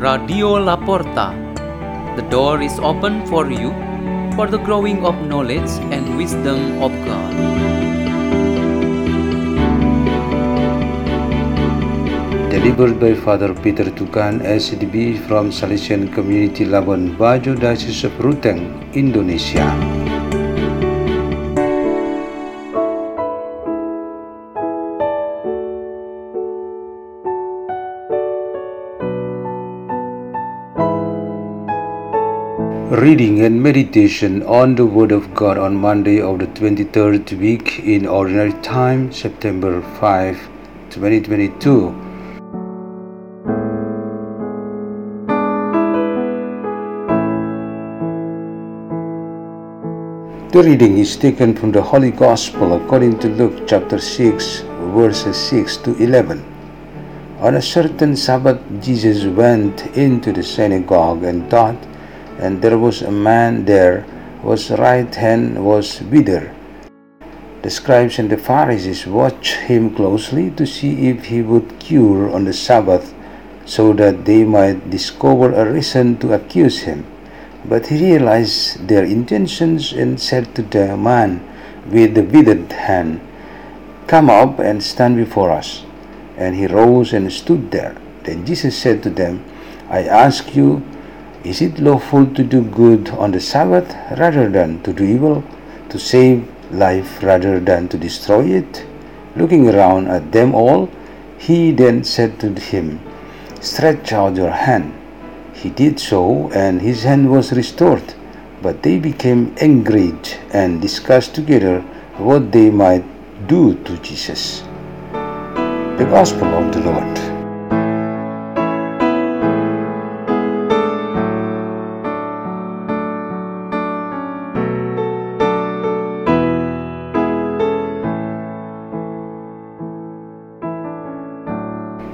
Radio Laporta. The door is open for you for the growing of knowledge and wisdom of God. Delivered by Father Peter Tukan, SDB from Salesian Community Labuan Bajo, Diocese of Ruteng, Indonesia. Reading and meditation on the Word of God on Monday of the 23rd week in Ordinary Time, September 5, 2022. The reading is taken from the Holy Gospel according to Luke chapter 6, verses 6 to 11. On a certain Sabbath, Jesus went into the synagogue and taught, and there was a man there whose right hand was withered. The scribes and the Pharisees watched him closely to see if he would cure on the Sabbath, so that they might discover a reason to accuse him. But he realized their intentions and said to the man with the withered hand, Come up and stand before us. And he rose and stood there. Then Jesus said to them, I ask you, is it lawful to do good on the Sabbath rather than to do evil, to save life rather than to destroy it? Looking around at them all, he then said to him, Stretch out your hand. He did so, and his hand was restored. But they became angry and discussed together what they might do to Jesus. The Gospel of the Lord.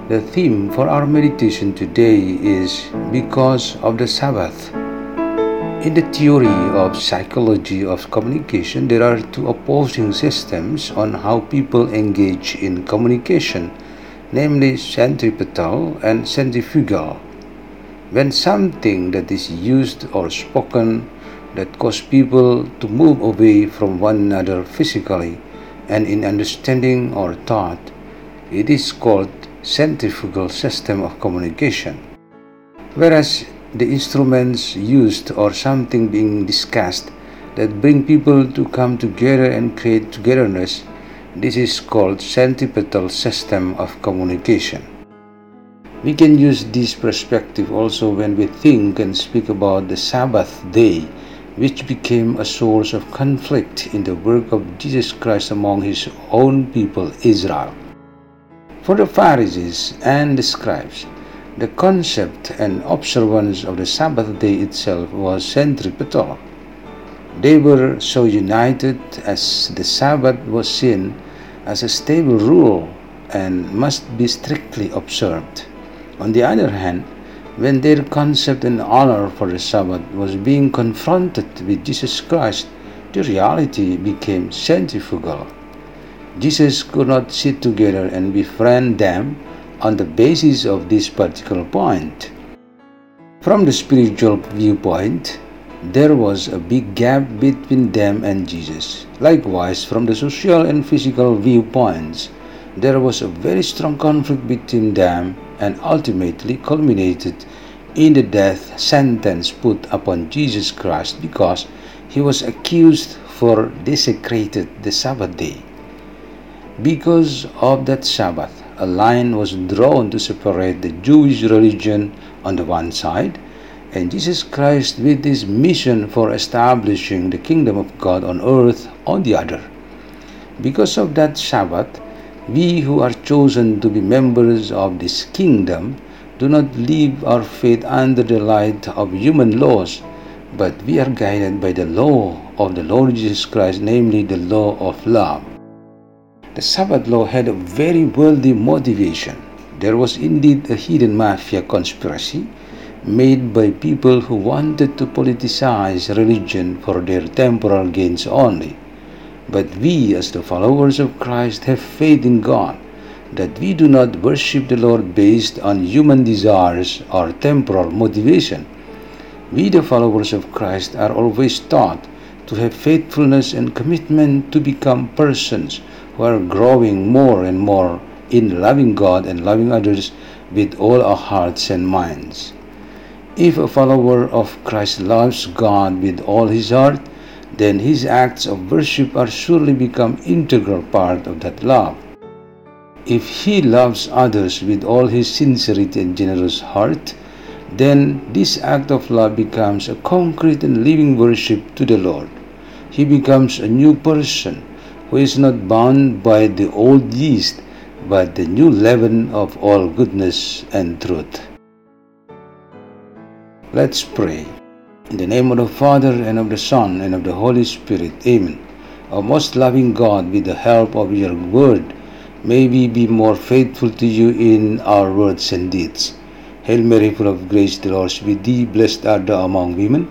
The theme for our meditation today is Because of the Sabbath. In the theory of psychology of communication, there are two opposing systems on how people engage in communication, namely centripetal and centrifugal. When something that is used or spoken that cause people to move away from one another physically and in understanding or thought, it is called centrifugal system of communication. Whereas the instruments used or something being discussed that bring people to come together and create togetherness, this is called centripetal system of communication. We can use this perspective also when we think and speak about the Sabbath day, which became a source of conflict in the work of Jesus Christ among his own people, Israel. For the Pharisees and the scribes, the concept and observance of the Sabbath day itself was centripetal. They were so united as the Sabbath was seen as a stable rule and must be strictly observed. On the other hand, when their concept and honor for the Sabbath was being confronted with Jesus Christ, the reality became centrifugal. Jesus could not sit together and befriend them on the basis of this particular point. From the spiritual viewpoint, there was a big gap between them and Jesus. Likewise, from the social and physical viewpoints, there was a very strong conflict between them and ultimately culminated in the death sentence put upon Jesus Christ because he was accused for desecrated the Sabbath day. Because of that Sabbath, a line was drawn to separate the Jewish religion on the one side and Jesus Christ with his mission for establishing the kingdom of God on earth on the other. Because of that Sabbath, we who are chosen to be members of this kingdom do not live our faith under the light of human laws, but we are guided by the law of the Lord Jesus Christ, namely the law of love. The Sabbath law had a very worldly motivation. There was indeed a hidden mafia conspiracy made by people who wanted to politicize religion for their temporal gains only. But we, as the followers of Christ, have faith in God, that we do not worship the Lord based on human desires or temporal motivation. We, the followers of Christ, are always taught to have faithfulness and commitment to become persons who are growing more and more in loving God and loving others with all our hearts and minds. If a follower of Christ loves God with all his heart, then his acts of worship are surely become integral part of that love. If he loves others with all his sincerity and generous heart, then this act of love becomes a concrete and living worship to the Lord. He becomes a new person who is not bound by the old yeast, but the new leaven of all goodness and truth. Let's pray. In the name of the Father, and of the Son, and of the Holy Spirit. Amen. O most loving God, with the help of your word, may we be more faithful to you in our words and deeds. Hail Mary, full of grace, the Lord is with thee. Blessed art thou among women,